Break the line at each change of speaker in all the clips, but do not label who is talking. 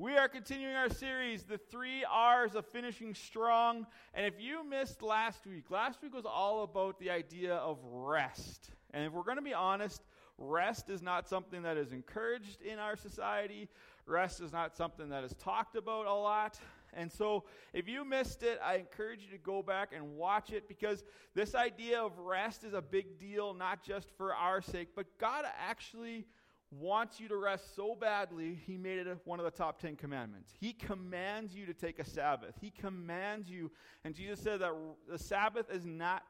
We are continuing our series, The Three R's of Finishing Strong. And if you missed last week, last week was all about the idea of rest. And if we're going to be honest, rest is not something that is encouraged in our society. Rest is not something that is talked about a lot. And so, if you missed it, I encourage you to go back and watch it because this idea of rest is a big deal, not just for our sake, but God actually wants you to rest so badly, he made it one of the top 10 commandments. He commands you to take a Sabbath. He commands you, and Jesus said that the Sabbath is not,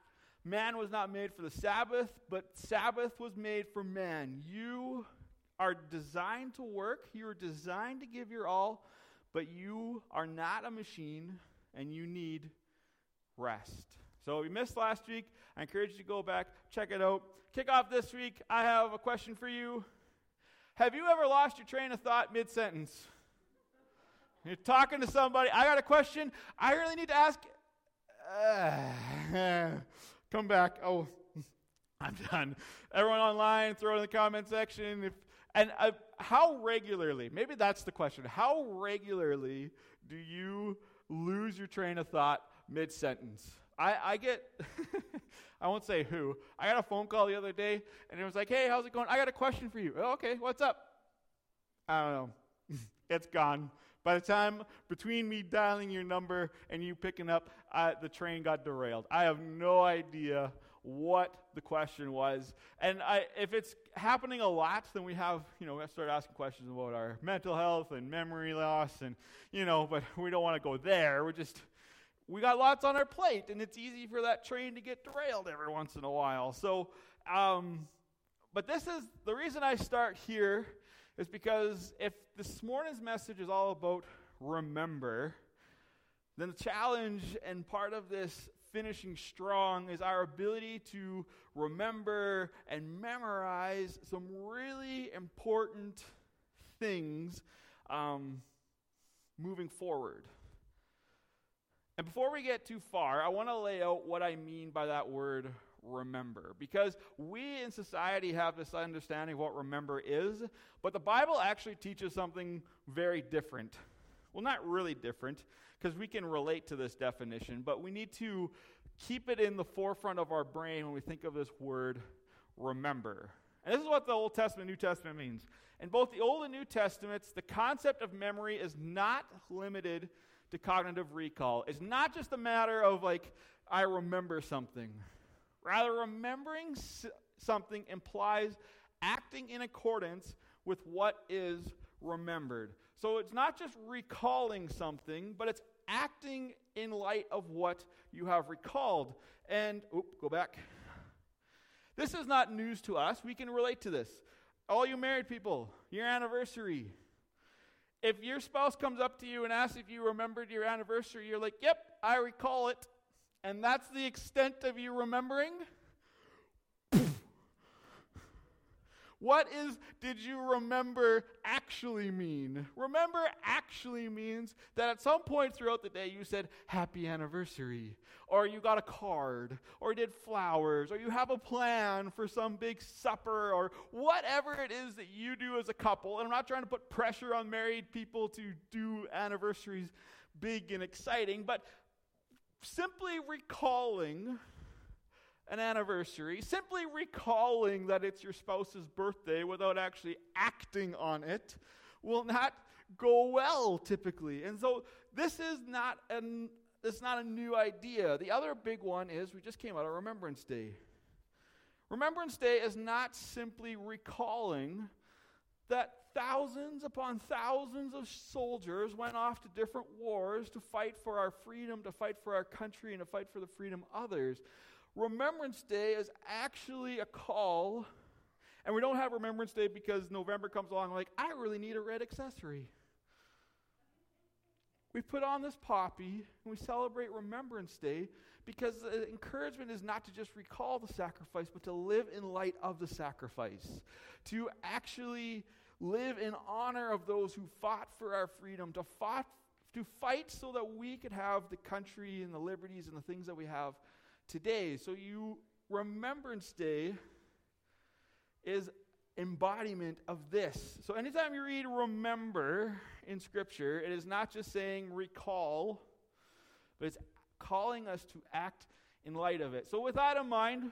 man was not made for the Sabbath, but Sabbath was made for man. You are designed to work, you are designed to give your all, but you are not a machine, and you need rest. So, we missed last week. I encourage you to go back, check it out. Kick off this week. I have a question for you. Have you ever lost your train of thought mid sentence? You're talking to somebody. I got a question. I really need to ask. Uh, come back. Oh, I'm done. Everyone online, throw it in the comment section. If, and uh, how regularly, maybe that's the question. How regularly do you lose your train of thought mid sentence? I, I get, I won't say who. I got a phone call the other day, and it was like, hey, how's it going? I got a question for you. Oh, okay, what's up? I don't know. it's gone. By the time between me dialing your number and you picking up, uh, the train got derailed. I have no idea what the question was. And I, if it's happening a lot, then we have, you know, we start asking questions about our mental health and memory loss, and, you know, but we don't want to go there. We're just, we got lots on our plate, and it's easy for that train to get derailed every once in a while. So, um, but this is the reason I start here is because if this morning's message is all about remember, then the challenge and part of this finishing strong is our ability to remember and memorize some really important things um, moving forward. And before we get too far, I want to lay out what I mean by that word remember. Because we in society have this understanding of what remember is, but the Bible actually teaches something very different. Well, not really different, because we can relate to this definition, but we need to keep it in the forefront of our brain when we think of this word remember. And this is what the Old Testament New Testament means. In both the Old and New Testaments, the concept of memory is not limited to cognitive recall. is not just a matter of like, I remember something. Rather, remembering something implies acting in accordance with what is remembered. So it's not just recalling something, but it's acting in light of what you have recalled. And, oop, go back. This is not news to us. We can relate to this. All you married people, your anniversary, if your spouse comes up to you and asks if you remembered your anniversary, you're like, yep, I recall it. And that's the extent of you remembering. What is did you remember actually mean? Remember actually means that at some point throughout the day you said happy anniversary, or you got a card, or did flowers, or you have a plan for some big supper, or whatever it is that you do as a couple. And I'm not trying to put pressure on married people to do anniversaries big and exciting, but simply recalling an anniversary, simply recalling that it's your spouse's birthday without actually acting on it will not go well typically. And so this is not an it's not a new idea. The other big one is we just came out of Remembrance Day. Remembrance Day is not simply recalling that thousands upon thousands of soldiers went off to different wars to fight for our freedom, to fight for our country, and to fight for the freedom of others. Remembrance Day is actually a call, and we don't have Remembrance Day because November comes along like, I really need a red accessory. We put on this poppy and we celebrate Remembrance Day because the encouragement is not to just recall the sacrifice, but to live in light of the sacrifice. To actually live in honor of those who fought for our freedom, to, fought, to fight so that we could have the country and the liberties and the things that we have today. So you Remembrance Day is embodiment of this. So, anytime you read remember in Scripture, it is not just saying recall, but it's calling us to act in light of it. So, with that in mind,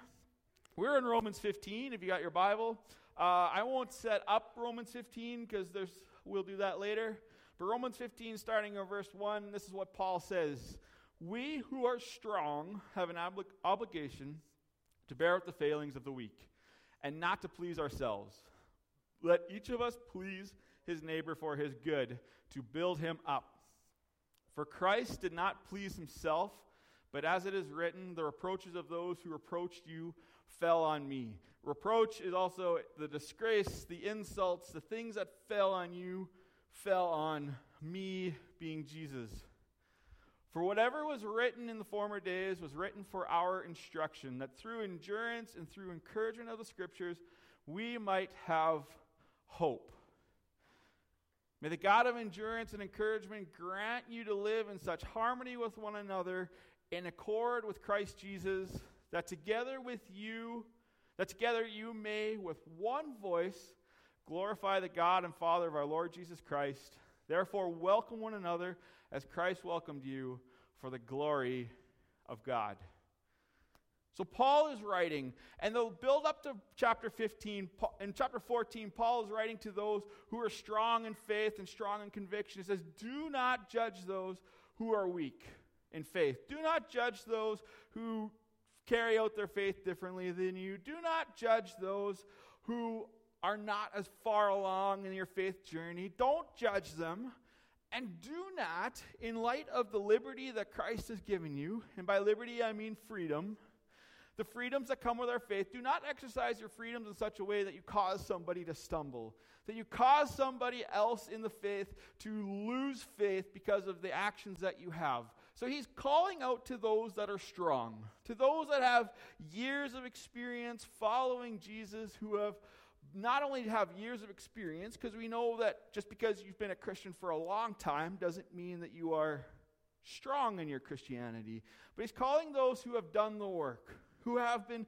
we're in Romans 15. If you got your Bible, uh, I won't set up Romans 15 because there's we'll do that later. But Romans 15, starting in verse 1, this is what Paul says We who are strong have an obli- obligation to bear with the failings of the weak and not to please ourselves. Let each of us please his neighbor for his good, to build him up. For Christ did not please himself, but as it is written, the reproaches of those who reproached you fell on me. Reproach is also the disgrace, the insults, the things that fell on you fell on me, being Jesus. For whatever was written in the former days was written for our instruction, that through endurance and through encouragement of the Scriptures we might have hope. May the God of endurance and encouragement grant you to live in such harmony with one another, in accord with Christ Jesus, that together with you, that together you may with one voice glorify the God and Father of our Lord Jesus Christ. Therefore, welcome one another as Christ welcomed you for the glory of God. So Paul is writing, and they'll build up to chapter 15. In chapter 14, Paul is writing to those who are strong in faith and strong in conviction. He says, Do not judge those who are weak in faith. Do not judge those who carry out their faith differently than you. Do not judge those who are not as far along in your faith journey. Don't judge them. And do not, in light of the liberty that Christ has given you, and by liberty I mean freedom, the freedoms that come with our faith, do not exercise your freedoms in such a way that you cause somebody to stumble, that you cause somebody else in the faith to lose faith because of the actions that you have. So he's calling out to those that are strong, to those that have years of experience following Jesus, who have not only to have years of experience, because we know that just because you've been a Christian for a long time doesn't mean that you are strong in your Christianity, but he's calling those who have done the work who have been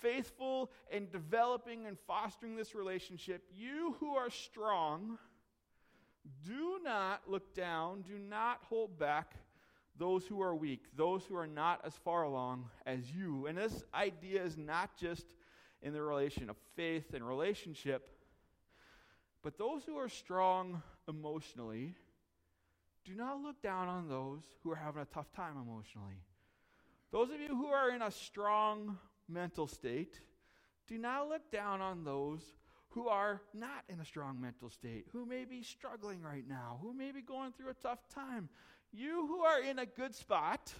faithful in developing and fostering this relationship, you who are strong, do not look down, do not hold back those who are weak, those who are not as far along as you. And this idea is not just in the relation of faith and relationship, but those who are strong emotionally, do not look down on those who are having a tough time emotionally. Those of you who are in a strong mental state, do not look down on those who are not in a strong mental state, who may be struggling right now, who may be going through a tough time. You who are in a good spot,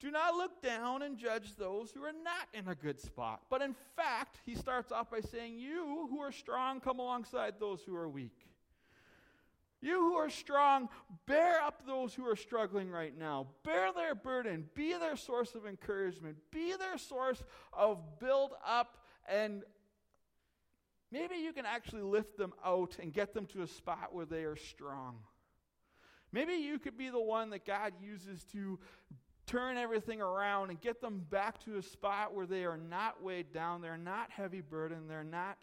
do not look down and judge those who are not in a good spot. But in fact, he starts off by saying, You who are strong, come alongside those who are weak. You who are strong, bear up those who are struggling right now. Bear their burden. Be their source of encouragement. Be their source of build up. And maybe you can actually lift them out and get them to a spot where they are strong. Maybe you could be the one that God uses to turn everything around and get them back to a spot where they are not weighed down, they're not heavy burden, they're not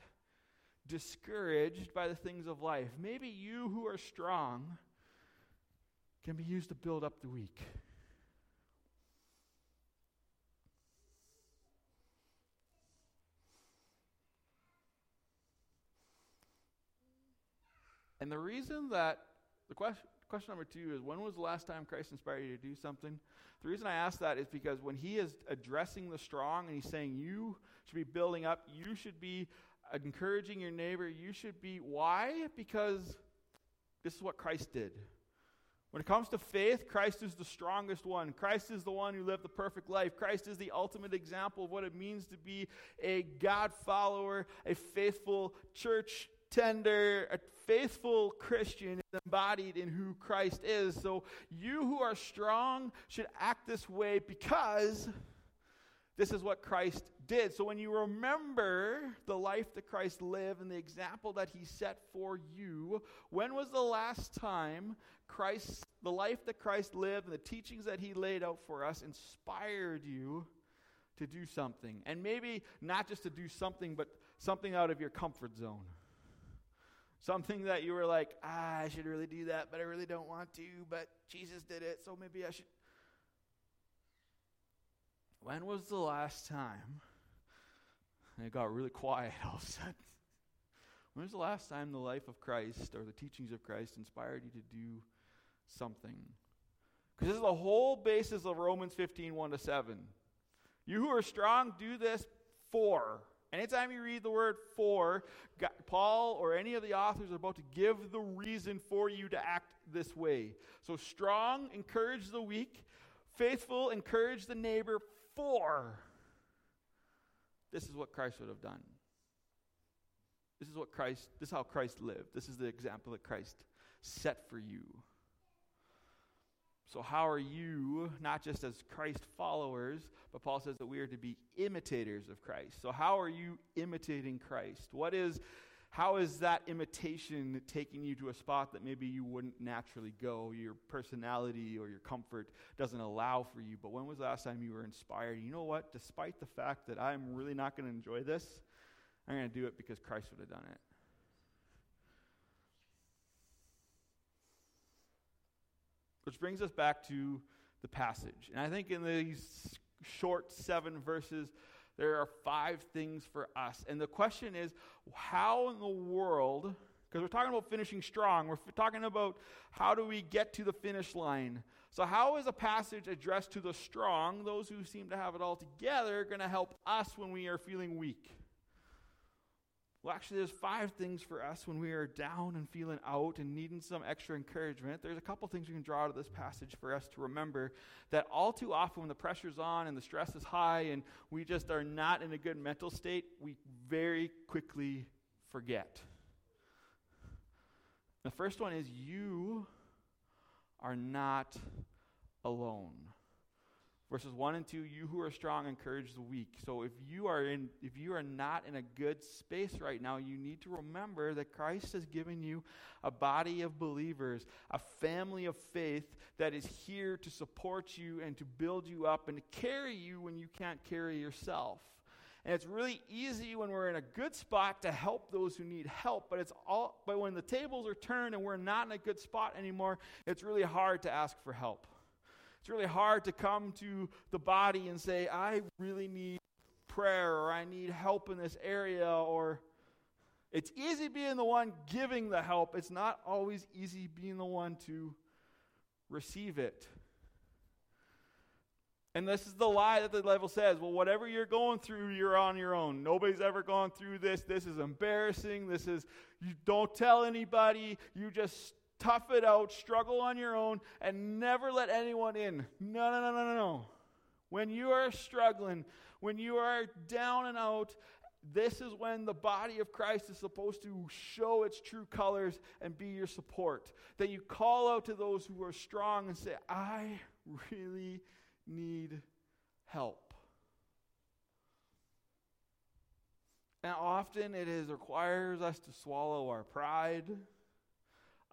discouraged by the things of life. Maybe you who are strong can be used to build up the weak. And the reason that the question, question number two is when was the last time Christ inspired you to do something? The reason I ask that is because when he is addressing the strong and he's saying you should be building up, you should be encouraging your neighbor, you should be. Why? Because this is what Christ did. When it comes to faith, Christ is the strongest one. Christ is the one who lived the perfect life. Christ is the ultimate example of what it means to be a God follower, a faithful church tender, a faithful Christian is embodied in who Christ is. So you who are strong should act this way because this is what Christ did. So when you remember the life that Christ lived and the example that he set for you, when was the last time Christ, the life that Christ lived and the teachings that he laid out for us inspired you to do something? And maybe not just to do something, but something out of your comfort zone. Something that you were like, ah, I should really do that, but I really don't want to, but Jesus did it, so maybe I should. When was the last time? And it got really quiet all of a sudden. When was the last time the life of Christ or the teachings of Christ inspired you to do something? Because this is the whole basis of Romans 15, 1 to 7. You who are strong, do this for. Anytime you read the word for, God, Paul or any of the authors are about to give the reason for you to act this way. So, strong, encourage the weak. Faithful, encourage the neighbor for. This is what Christ would have done. This is what Christ, this is how Christ lived. This is the example that Christ set for you. So, how are you, not just as Christ followers, but Paul says that we are to be imitators of Christ. So, how are you imitating Christ? What is, how is that imitation taking you to a spot that maybe you wouldn't naturally go? Your personality or your comfort doesn't allow for you. But when was the last time you were inspired? You know what? Despite the fact that I'm really not going to enjoy this, I'm going to do it because Christ would have done it. Which brings us back to the passage. And I think in these short seven verses, there are five things for us. And the question is how in the world, because we're talking about finishing strong, we're talking about how do we get to the finish line. So, how is a passage addressed to the strong, those who seem to have it all together, going to help us when we are feeling weak? Well, actually, there's five things for us when we are down and feeling out and needing some extra encouragement. There's a couple things we can draw out of this passage for us to remember that all too often, when the pressure's on and the stress is high and we just are not in a good mental state, we very quickly forget. The first one is you are not alone verses 1 and 2 you who are strong encourage the weak. So if you are in if you are not in a good space right now you need to remember that christ has given you a body of believers a family of faith that is here to support you and to build you up and to carry you when you can't carry yourself. And it's really easy when we're in a good spot to help those who need help but it's all but when the tables are turned and we're not in a good spot anymore it's really hard to ask for help it's really hard to come to the body and say, I really need prayer or I need help in this area or it's easy being the one giving the help. It's not always easy being the one to receive it. And this is the lie that the devil says. Well, whatever you're going through, you're on your own. Nobody's ever gone through this. This is embarrassing. This is, you don't tell anybody. You just tough it out, struggle on your own, and never let anyone in. No, no, no, no, no, no. When you are struggling, when you are down and out, this is when the body of Christ is supposed to show its true colors and be your support. That you call out to those who are strong and say, I really need help. And often it is requires us to swallow our pride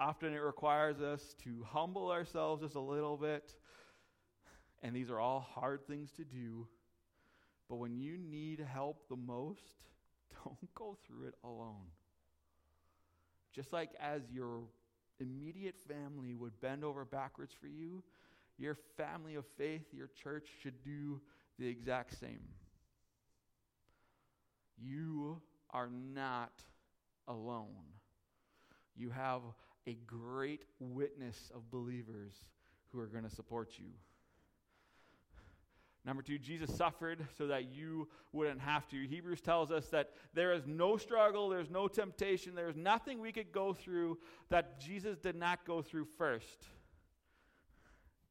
Often it requires us to humble ourselves just a little bit. And these are all hard things to do. But when you need help the most, don't go through it alone. Just like as your immediate family would bend over backwards for you, your family of faith, your church, should do the exact same. You are not alone. You have a great witness of believers who are going to support you. Number two, Jesus suffered so that you wouldn't have to. Hebrews tells us that there is no struggle, there's no temptation, there's nothing we could go through that Jesus did not go through first.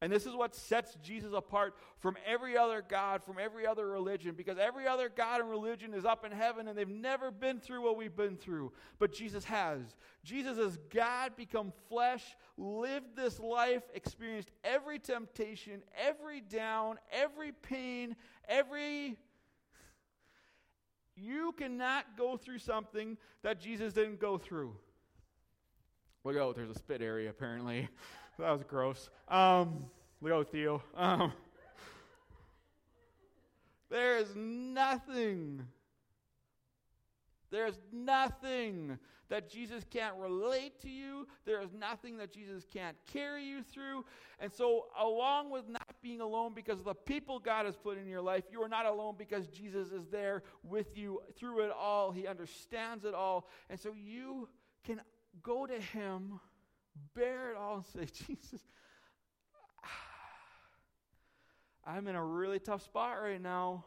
And this is what sets Jesus apart from every other God, from every other religion, because every other God and religion is up in heaven and they've never been through what we've been through. But Jesus has. Jesus as God become flesh, lived this life, experienced every temptation, every down, every pain, every. You cannot go through something that Jesus didn't go through. Look out, oh, there's a spit area apparently. that was gross. Um, Leo Theo. Um, there is nothing There's nothing that Jesus can't relate to you. There is nothing that Jesus can't carry you through. And so, along with not being alone because of the people God has put in your life, you are not alone because Jesus is there with you through it all. He understands it all. And so, you can go to Him, bear it all, and say, Jesus, I'm in a really tough spot right now.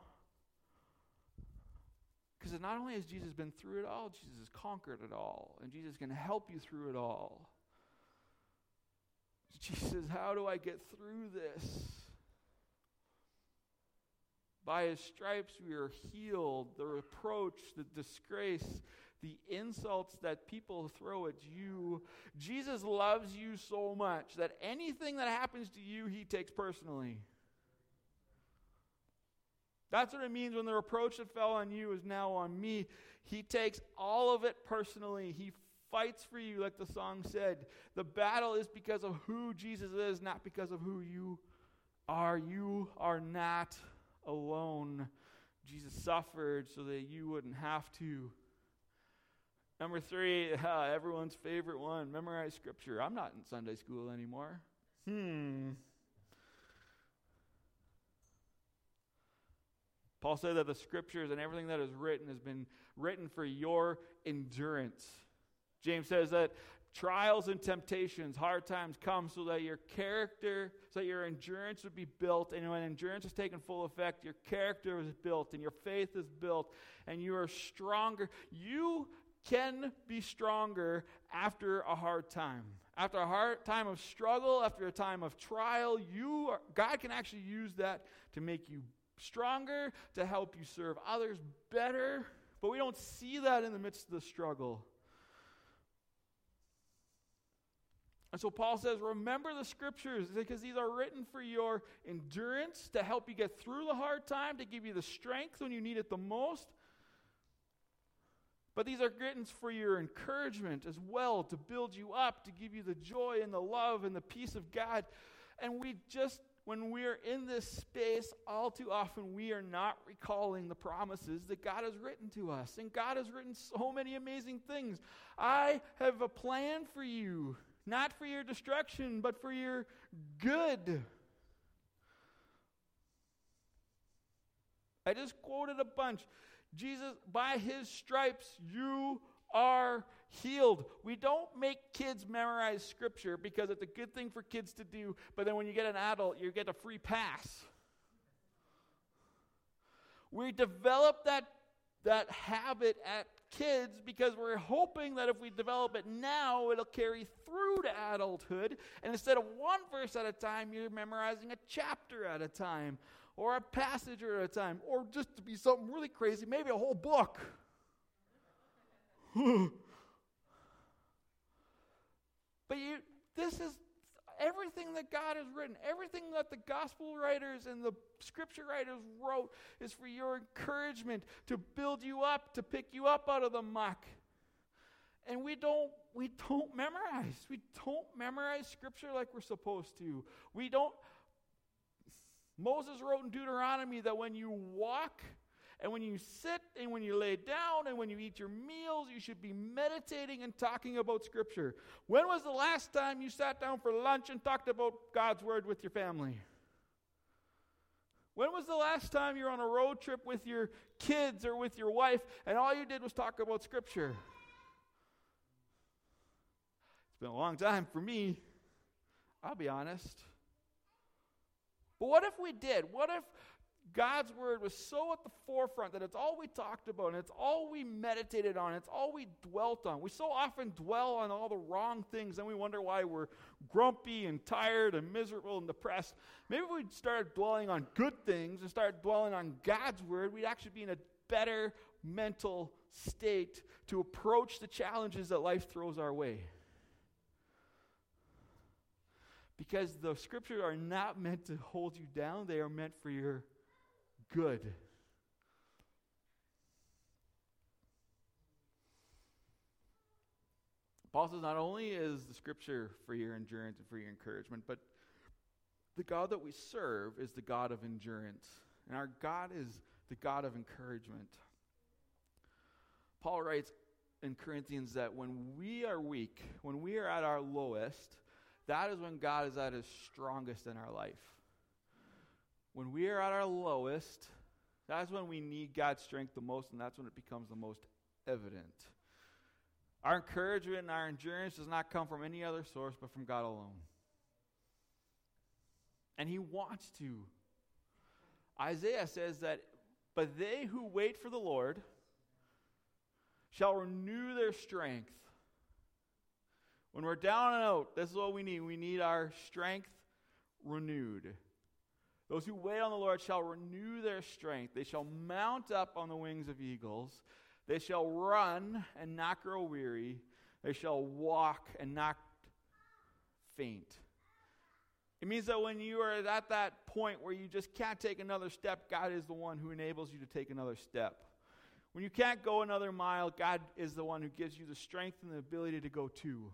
Because not only has Jesus been through it all, Jesus has conquered it all. And Jesus can help you through it all. Jesus, how do I get through this? By his stripes we are healed. The reproach, the disgrace, the insults that people throw at you. Jesus loves you so much that anything that happens to you, he takes personally. That's what it means when the reproach that fell on you is now on me. He takes all of it personally. He fights for you, like the song said. The battle is because of who Jesus is, not because of who you are. You are not alone. Jesus suffered so that you wouldn't have to. Number three, uh, everyone's favorite one memorize scripture. I'm not in Sunday school anymore. Hmm. Paul said that the scriptures and everything that is written has been written for your endurance. James says that trials and temptations, hard times come so that your character, so that your endurance would be built. And when endurance is taken full effect, your character is built and your faith is built and you are stronger. You can be stronger after a hard time. After a hard time of struggle, after a time of trial, you are, God can actually use that to make you stronger, to help you serve others better. But we don't see that in the midst of the struggle. And so Paul says, remember the scriptures because these are written for your endurance, to help you get through the hard time, to give you the strength when you need it the most. But these are written for your encouragement as well, to build you up, to give you the joy and the love and the peace of God. And we just when we're in this space, all too often we are not recalling the promises that God has written to us. And God has written so many amazing things. I have a plan for you, not for your destruction, but for your good. I just quoted a bunch. Jesus, by his stripes, you are healed. We don't make kids memorize scripture because it's a good thing for kids to do, but then when you get an adult, you get a free pass. We develop that, that habit at kids because we're hoping that if we develop it now, it'll carry through to adulthood. And instead of one verse at a time, you're memorizing a chapter at a time, or a passage at a time, or just to be something really crazy, maybe a whole book. But you, this is everything that God has written, everything that the gospel writers and the scripture writers wrote is for your encouragement, to build you up, to pick you up out of the muck. And we don't we don't memorize. We don't memorize scripture like we're supposed to. We don't Moses wrote in Deuteronomy that when you walk and when you sit and when you lay down and when you eat your meals, you should be meditating and talking about Scripture. When was the last time you sat down for lunch and talked about God's Word with your family? When was the last time you were on a road trip with your kids or with your wife and all you did was talk about Scripture? It's been a long time for me. I'll be honest. But what if we did? What if God's word was so at the forefront that it's all we talked about and it's all we meditated on, it's all we dwelt on. We so often dwell on all the wrong things and we wonder why we're grumpy and tired and miserable and depressed. Maybe if we started dwelling on good things and start dwelling on God's word, we'd actually be in a better mental state to approach the challenges that life throws our way. Because the scriptures are not meant to hold you down, they are meant for your good. Paul says not only is the scripture for your endurance and for your encouragement, but the God that we serve is the God of endurance. And our God is the God of encouragement. Paul writes in Corinthians that when we are weak, when we are at our lowest, that is when God is at his strongest in our life. When we are at our lowest, that's when we need God's strength the most, and that's when it becomes the most evident. Our encouragement and our endurance does not come from any other source but from God alone. And He wants to. Isaiah says that, but they who wait for the Lord shall renew their strength. When we're down and out, this is what we need. We need our strength renewed. Those who wait on the Lord shall renew their strength. They shall mount up on the wings of eagles. They shall run and not grow weary. They shall walk and not faint. It means that when you are at that point where you just can't take another step, God is the one who enables you to take another step. When you can't go another mile, God is the one who gives you the strength and the ability to go two.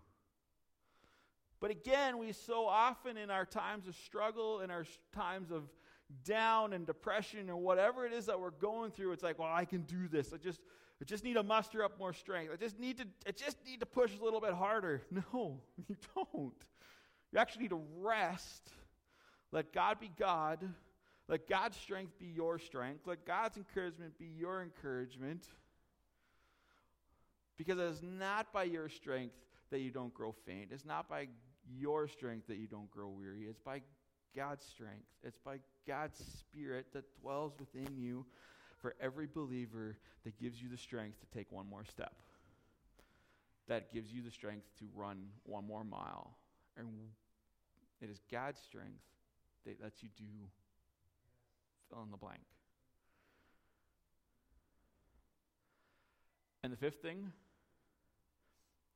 But again, we so often in our times of struggle, in our times of down and depression or whatever it is that we're going through, it's like, well, I can do this. I just I just need to muster up more strength. I just need to I just need to push a little bit harder. No, you don't. You actually need to rest. Let God be God. Let God's strength be your strength. Let God's encouragement be your encouragement. Because it is not by your strength that you don't grow faint. It's not by your strength that you don't grow weary. It's by God's strength. It's by God's Spirit that dwells within you for every believer that gives you the strength to take one more step, that gives you the strength to run one more mile. And it is God's strength that lets you do fill in the blank. And the fifth thing,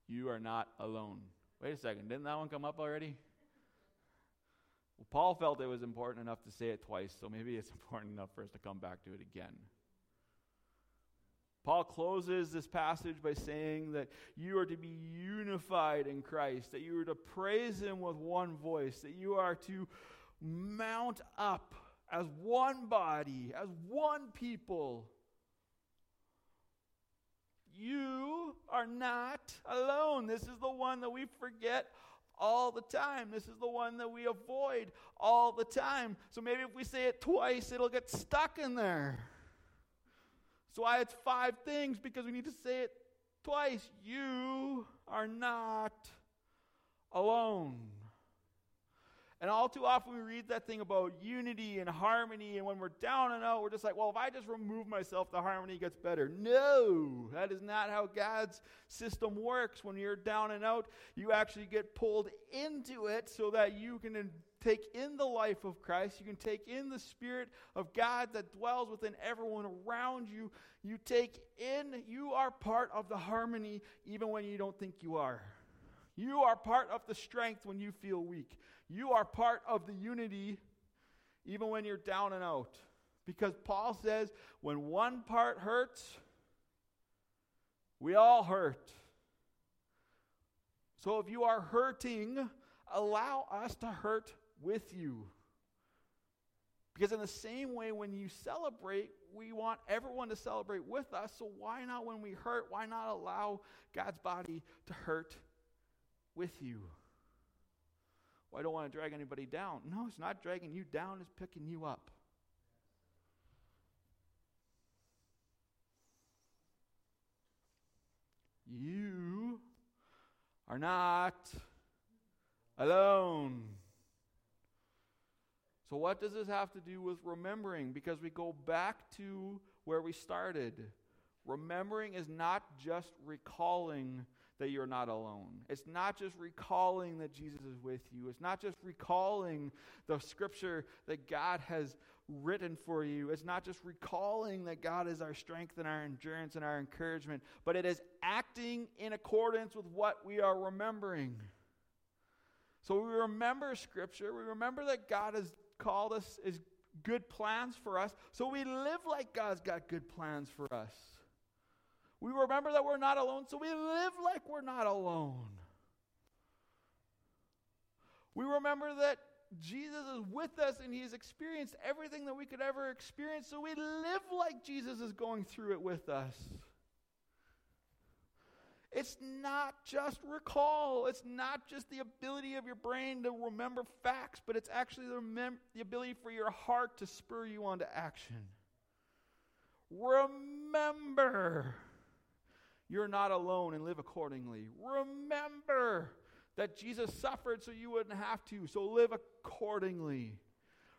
you are not alone. Wait a second, didn't that one come up already? Well, Paul felt it was important enough to say it twice, so maybe it's important enough for us to come back to it again. Paul closes this passage by saying that you are to be unified in Christ, that you are to praise Him with one voice, that you are to mount up as one body, as one people you are not alone. This is the one that we forget all the time. This is the one that we avoid all the time. So maybe if we say it twice, it'll get stuck in there. So why it's five things because we need to say it twice. You are not alone. And all too often we read that thing about unity and harmony, and when we're down and out, we're just like, well, if I just remove myself, the harmony gets better. No, that is not how God's system works. When you're down and out, you actually get pulled into it so that you can take in the life of Christ. You can take in the Spirit of God that dwells within everyone around you. You take in, you are part of the harmony even when you don't think you are. You are part of the strength when you feel weak. You are part of the unity even when you're down and out. Because Paul says, when one part hurts, we all hurt. So if you are hurting, allow us to hurt with you. Because, in the same way, when you celebrate, we want everyone to celebrate with us. So, why not, when we hurt, why not allow God's body to hurt with you? Well, I don't want to drag anybody down. No, it's not dragging you down, it's picking you up. You are not alone. So, what does this have to do with remembering? Because we go back to where we started. Remembering is not just recalling that you're not alone. It's not just recalling that Jesus is with you. It's not just recalling the scripture that God has written for you. It's not just recalling that God is our strength and our endurance and our encouragement, but it is acting in accordance with what we are remembering. So we remember scripture. We remember that God has called us as good plans for us. So we live like God's got good plans for us. We remember that we're not alone, so we live like we're not alone. We remember that Jesus is with us and he's experienced everything that we could ever experience, so we live like Jesus is going through it with us. It's not just recall, it's not just the ability of your brain to remember facts, but it's actually the, remem- the ability for your heart to spur you on to action. Remember, you're not alone and live accordingly. Remember that Jesus suffered so you wouldn't have to, so live accordingly.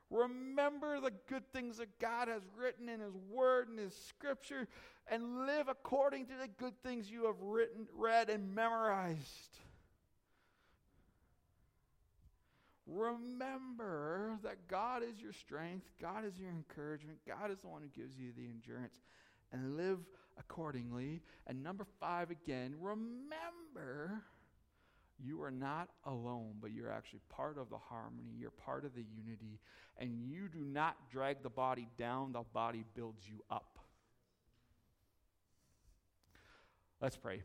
Remember the good things that God has written in His Word and His Scripture and live according to the good things you have written, read, and memorized. Remember that God is your strength, God is your encouragement, God is the one who gives you the endurance, and live accordingly. And number five, again, remember you are not alone, but you're actually part of the harmony. You're part of the unity. And you do not drag the body down, the body builds you up. Let's pray.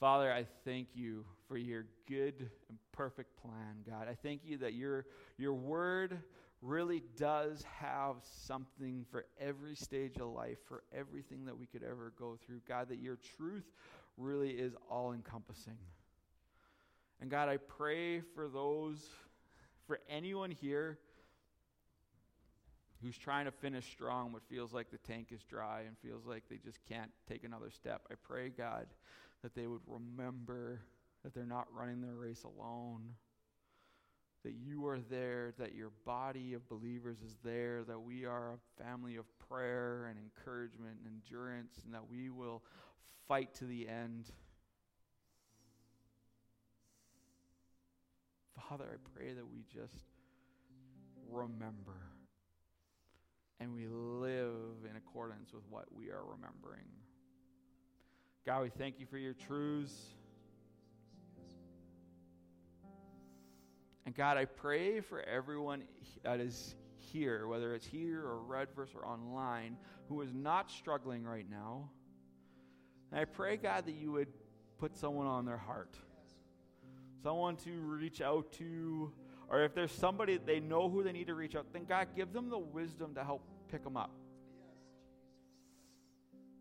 Father, I thank you for your good and perfect plan, God. I thank you that your, your word really does have something for every stage of life, for everything that we could ever go through. God, that your truth really is all encompassing. And God, I pray for those, for anyone here who's trying to finish strong but feels like the tank is dry and feels like they just can't take another step. I pray, God, that they would remember that they're not running their race alone, that you are there, that your body of believers is there, that we are a family of prayer and encouragement and endurance, and that we will fight to the end. Father, I pray that we just remember and we live in accordance with what we are remembering. God, we thank you for your truths. And God, I pray for everyone that is here, whether it's here or Redvers or online, who is not struggling right now. And I pray, God, that you would put someone on their heart, someone to reach out to, or if there's somebody they know who they need to reach out, then God, give them the wisdom to help pick them up.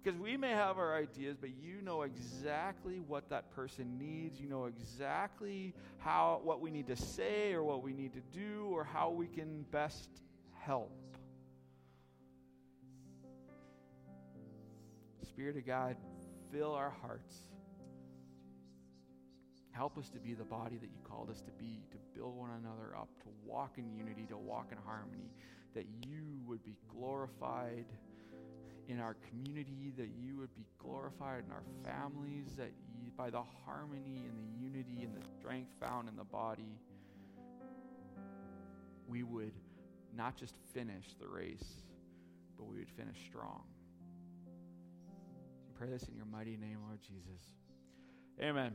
Because we may have our ideas, but you know exactly what that person needs. You know exactly how what we need to say or what we need to do or how we can best help. Spirit of God, fill our hearts. Help us to be the body that you called us to be, to build one another up, to walk in unity, to walk in harmony, that you would be glorified in our community, that you would be glorified in our families, that you, by the harmony and the unity and the strength found in the body, we would not just finish the race, but we would finish strong pray this in your mighty name, Lord Jesus. Amen.